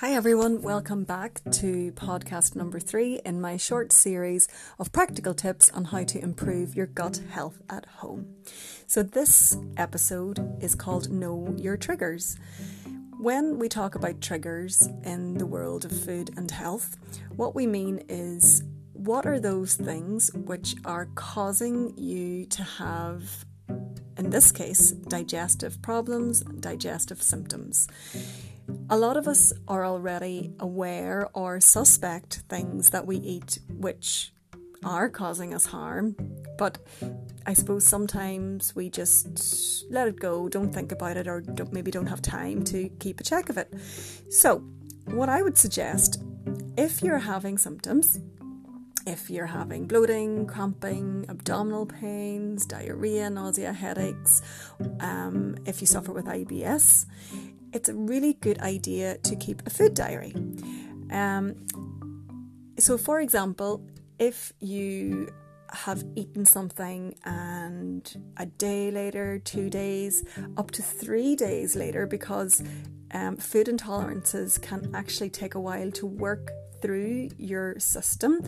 Hi, everyone. Welcome back to podcast number three in my short series of practical tips on how to improve your gut health at home. So, this episode is called Know Your Triggers. When we talk about triggers in the world of food and health, what we mean is what are those things which are causing you to have, in this case, digestive problems, digestive symptoms? A lot of us are already aware or suspect things that we eat which are causing us harm, but I suppose sometimes we just let it go, don't think about it, or don't, maybe don't have time to keep a check of it. So, what I would suggest if you're having symptoms, if you're having bloating, cramping, abdominal pains, diarrhea, nausea, headaches, um, if you suffer with IBS, it's a really good idea to keep a food diary. Um, so, for example, if you have eaten something and a day later, two days, up to three days later, because um, food intolerances can actually take a while to work through your system.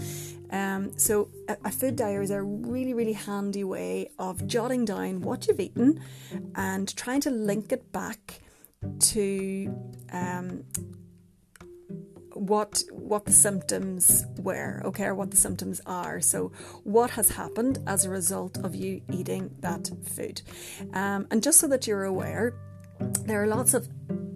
Um, so, a, a, food diary is a really, really handy way of jotting down what you've eaten and trying to link it back to um, what what the symptoms were, okay, or what the symptoms are. So, what has happened as a result of you eating that food? Um, and just so that you're aware, there are lots of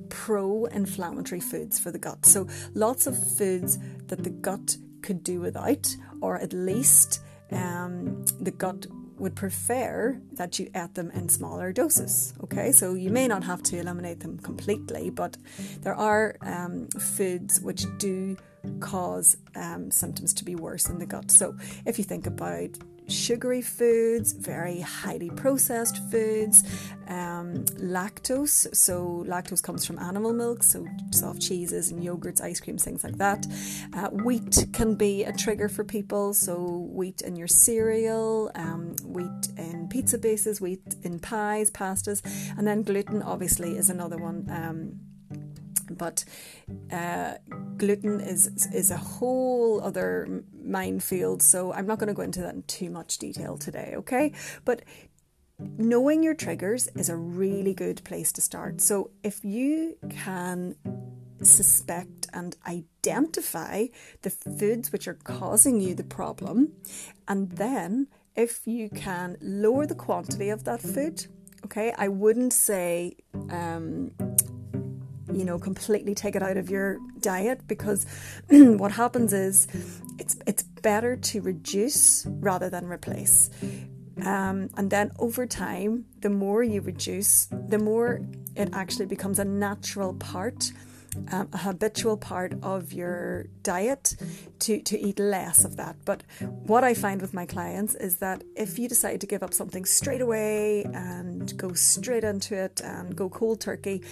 pro-inflammatory foods for the gut. So, lots of foods that the gut could do without, or at least um, the gut would prefer that you ate them in smaller doses. Okay, so you may not have to eliminate them completely, but there are um, foods which do cause um, symptoms to be worse in the gut. So if you think about sugary foods, very highly processed foods, um, lactose. So, lactose comes from animal milk, so soft cheeses and yogurts, ice creams, things like that. Uh, wheat can be a trigger for people, so, wheat in your cereal, um, wheat in pizza bases, wheat in pies, pastas, and then gluten obviously is another one. Um, but uh, gluten is is a whole other minefield, so I'm not going to go into that in too much detail today. Okay, but knowing your triggers is a really good place to start. So if you can suspect and identify the foods which are causing you the problem, and then if you can lower the quantity of that food, okay, I wouldn't say um, you know completely take it out of your diet because what happens is it's it's better to reduce rather than replace um, and then over time the more you reduce the more it actually becomes a natural part um, a habitual part of your diet to, to eat less of that. But what I find with my clients is that if you decide to give up something straight away and go straight into it and go cold turkey,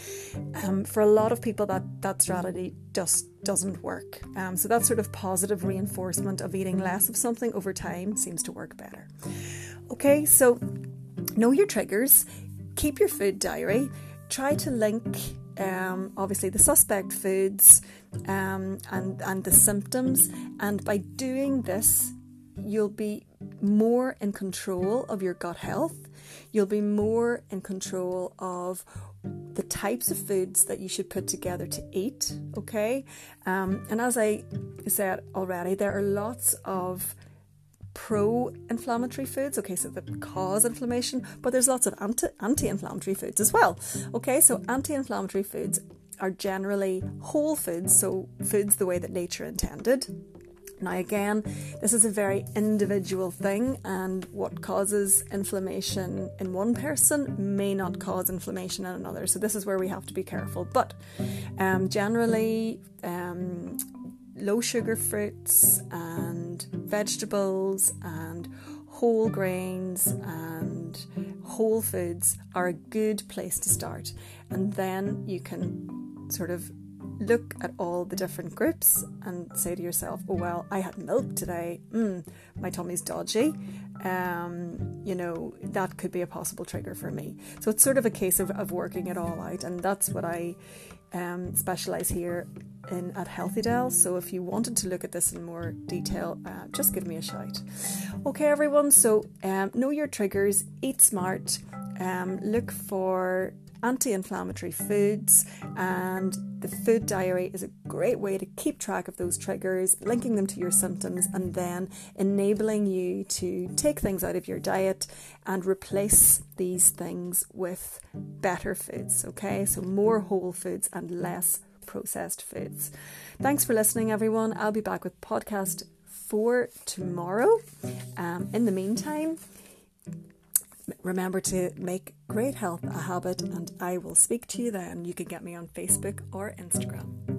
um, for a lot of people that, that strategy just doesn't work. Um, so that sort of positive reinforcement of eating less of something over time seems to work better. Okay, so know your triggers, keep your food diary, try to link um, obviously the suspect foods um, and and the symptoms. And by doing this, you'll be more in control of your gut health. You'll be more in control of the types of foods that you should put together to eat. Okay, um, and as I said already, there are lots of pro inflammatory foods, okay, so that cause inflammation, but there's lots of anti inflammatory foods as well. Okay, so anti inflammatory foods are generally whole foods, so foods the way that nature intended. Now, again, this is a very individual thing, and what causes inflammation in one person may not cause inflammation in another. So, this is where we have to be careful. But um, generally, um, low sugar fruits and vegetables and whole grains and whole foods are a good place to start. And then you can sort of look at all the different groups and say to yourself, oh, well, I had milk today. Mm, my tummy's dodgy. Um, you know, that could be a possible trigger for me. So it's sort of a case of, of working it all out. And that's what I um, specialize here in at Healthy Del. So if you wanted to look at this in more detail, uh, just give me a shout. Okay, everyone. So um, know your triggers, eat smart, um, look for anti inflammatory foods, and the food diary is a great way to keep track of those triggers, linking them to your symptoms, and then enabling you to take things out of your diet and replace these things with better foods. Okay, so more whole foods and less processed foods. Thanks for listening, everyone. I'll be back with podcast for tomorrow. Um, in the meantime, remember to make great health a habit, and I will speak to you then. You can get me on Facebook or Instagram.